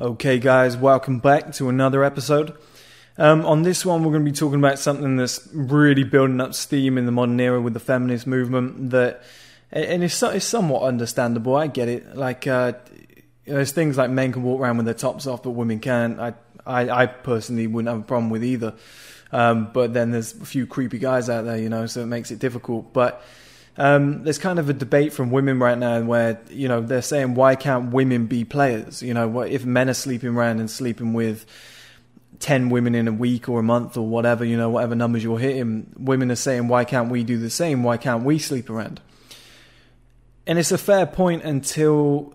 Okay, guys, welcome back to another episode. Um, on this one, we're going to be talking about something that's really building up steam in the modern era with the feminist movement. That and it's, it's somewhat understandable. I get it. Like uh, there's things like men can walk around with their tops off, but women can't. I I, I personally wouldn't have a problem with either. Um, but then there's a few creepy guys out there, you know, so it makes it difficult. But um, there's kind of a debate from women right now where you know they're saying why can't women be players? You know, what if men are sleeping around and sleeping with ten women in a week or a month or whatever, you know, whatever numbers you're hitting, women are saying why can't we do the same? Why can't we sleep around? And it's a fair point until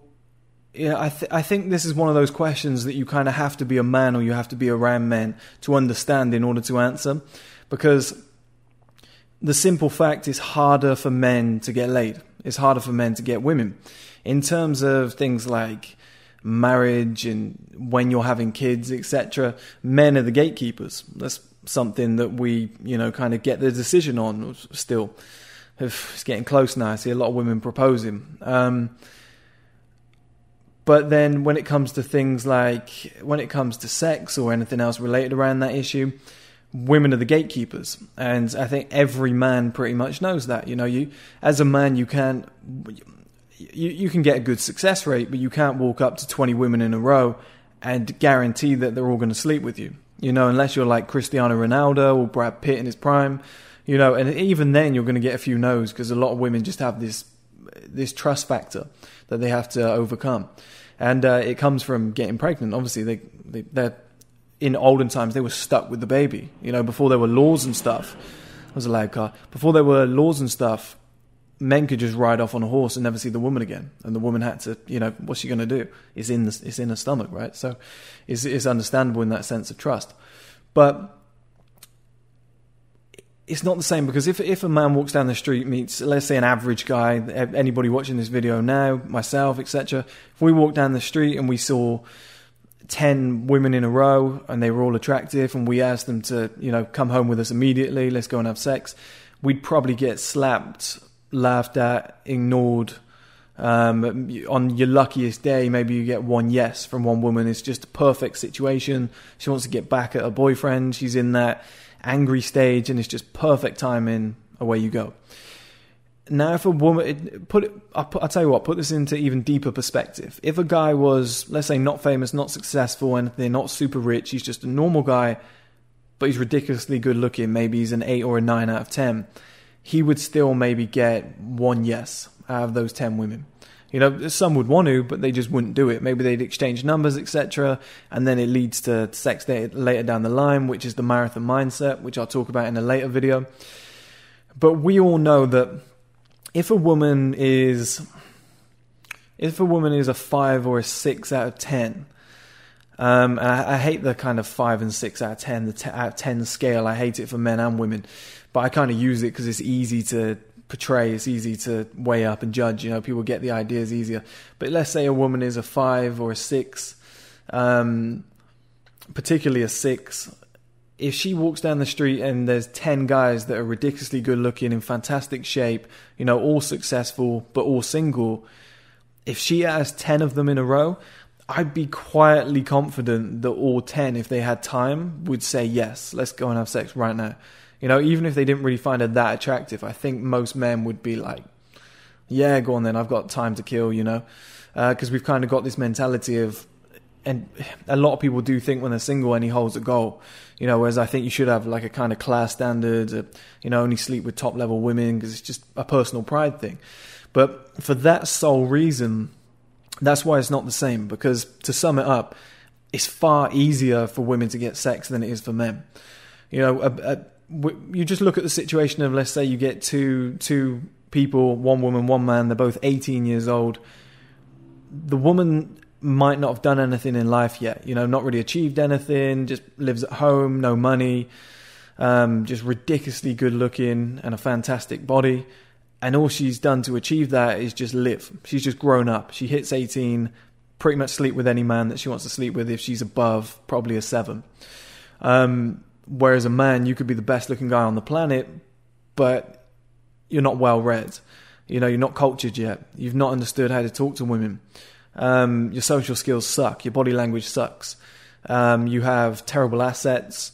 yeah, I, th- I think this is one of those questions that you kind of have to be a man or you have to be around men to understand in order to answer. Because the simple fact is harder for men to get laid. It's harder for men to get women. In terms of things like marriage and when you're having kids, etc., men are the gatekeepers. That's something that we, you know, kind of get the decision on still. It's getting close now. I see a lot of women proposing. Um, but then when it comes to things like when it comes to sex or anything else related around that issue, women are the gatekeepers. And I think every man pretty much knows that. You know, you as a man you can you, you can get a good success rate, but you can't walk up to 20 women in a row and guarantee that they're all going to sleep with you. You know, unless you're like Cristiano Ronaldo or Brad Pitt in his prime, you know, and even then you're going to get a few no's because a lot of women just have this this trust factor that they have to overcome, and uh, it comes from getting pregnant. Obviously, they, they they're in olden times they were stuck with the baby. You know, before there were laws and stuff. That was a loud car. Before there were laws and stuff, men could just ride off on a horse and never see the woman again, and the woman had to, you know, what's she going to do? It's in the, it's in her stomach, right? So, it's, it's understandable in that sense of trust, but it's not the same because if if a man walks down the street meets let's say an average guy anybody watching this video now myself etc if we walk down the street and we saw 10 women in a row and they were all attractive and we asked them to you know come home with us immediately let's go and have sex. We'd probably get slapped laughed at ignored. Um, on your luckiest day maybe you get one yes from one woman. It's just a perfect situation. She wants to get back at her boyfriend. She's in that angry stage, and it's just perfect timing. Away you go. Now, if a woman put it, I'll, put, I'll tell you what, put this into even deeper perspective. If a guy was, let's say, not famous, not successful, and they're not super rich, he's just a normal guy, but he's ridiculously good looking. Maybe he's an eight or a nine out of ten. He would still maybe get one yes out of those ten women. You know, some would want to, but they just wouldn't do it. Maybe they'd exchange numbers, etc., and then it leads to sex later down the line, which is the marathon mindset, which I'll talk about in a later video. But we all know that if a woman is if a woman is a five or a six out of ten, um, and I, I, hate the kind of five and six out of ten, the t- out of ten scale. I hate it for men and women, but I kind of use it because it's easy to portray, it's easy to weigh up and judge. You know, people get the ideas easier. But let's say a woman is a five or a six, um, particularly a six. If she walks down the street and there's 10 guys that are ridiculously good looking, in fantastic shape, you know, all successful, but all single, if she has 10 of them in a row, I'd be quietly confident that all 10, if they had time, would say, yes, let's go and have sex right now. You know, even if they didn't really find her that attractive, I think most men would be like, yeah, go on then, I've got time to kill, you know? Because uh, we've kind of got this mentality of, and a lot of people do think when they're single and he holds a goal, you know, whereas I think you should have like a kind of class standard, uh, you know, only sleep with top level women because it's just a personal pride thing. But for that sole reason, that's why it's not the same because to sum it up, it's far easier for women to get sex than it is for men. You know, a, a, you just look at the situation of let's say you get two two people, one woman, one man. They're both 18 years old. The woman might not have done anything in life yet. You know, not really achieved anything. Just lives at home, no money, um, just ridiculously good looking and a fantastic body. And all she's done to achieve that is just live. She's just grown up. She hits 18, pretty much sleep with any man that she wants to sleep with if she's above probably a seven. Um, Whereas a man, you could be the best looking guy on the planet, but you're not well read. You know, you're not cultured yet. You've not understood how to talk to women. Um, your social skills suck. Your body language sucks. Um, you have terrible assets.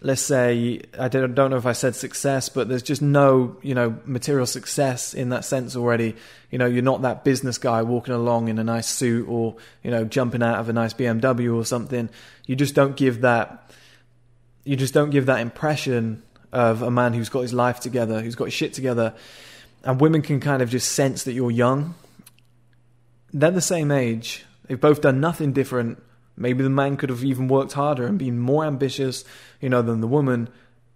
Let's say I don't, know if I said success, but there's just no you know material success in that sense already. You know, you're not that business guy walking along in a nice suit or you know jumping out of a nice BMW or something. You just don't give that. You just don't give that impression of a man who's got his life together, who's got his shit together, and women can kind of just sense that you're young. They're the same age. They've both done nothing different. Maybe the man could have even worked harder and been more ambitious, you know, than the woman.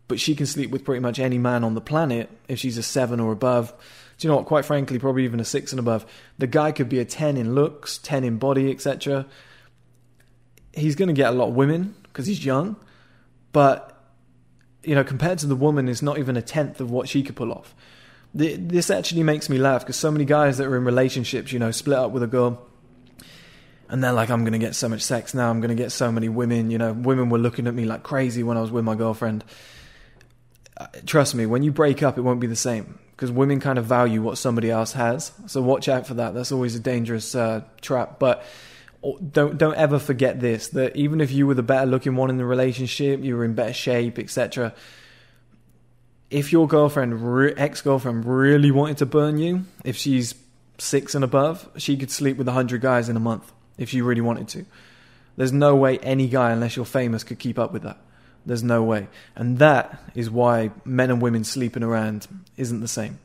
But she can sleep with pretty much any man on the planet if she's a seven or above. Do you know what? Quite frankly, probably even a six and above. The guy could be a ten in looks, ten in body, etc. He's going to get a lot of women because he's young, but you know, compared to the woman, is not even a tenth of what she could pull off. This actually makes me laugh because so many guys that are in relationships, you know, split up with a girl, and they're like, "I'm going to get so much sex now. I'm going to get so many women." You know, women were looking at me like crazy when I was with my girlfriend. Uh, trust me, when you break up, it won't be the same because women kind of value what somebody else has. So watch out for that. That's always a dangerous uh, trap, but don't don't ever forget this that even if you were the better looking one in the relationship, you were in better shape, etc. If your girlfriend, re- ex girlfriend, really wanted to burn you, if she's six and above, she could sleep with a hundred guys in a month if she really wanted to. There's no way any guy, unless you're famous, could keep up with that. There's no way, and that is why men and women sleeping around isn't the same.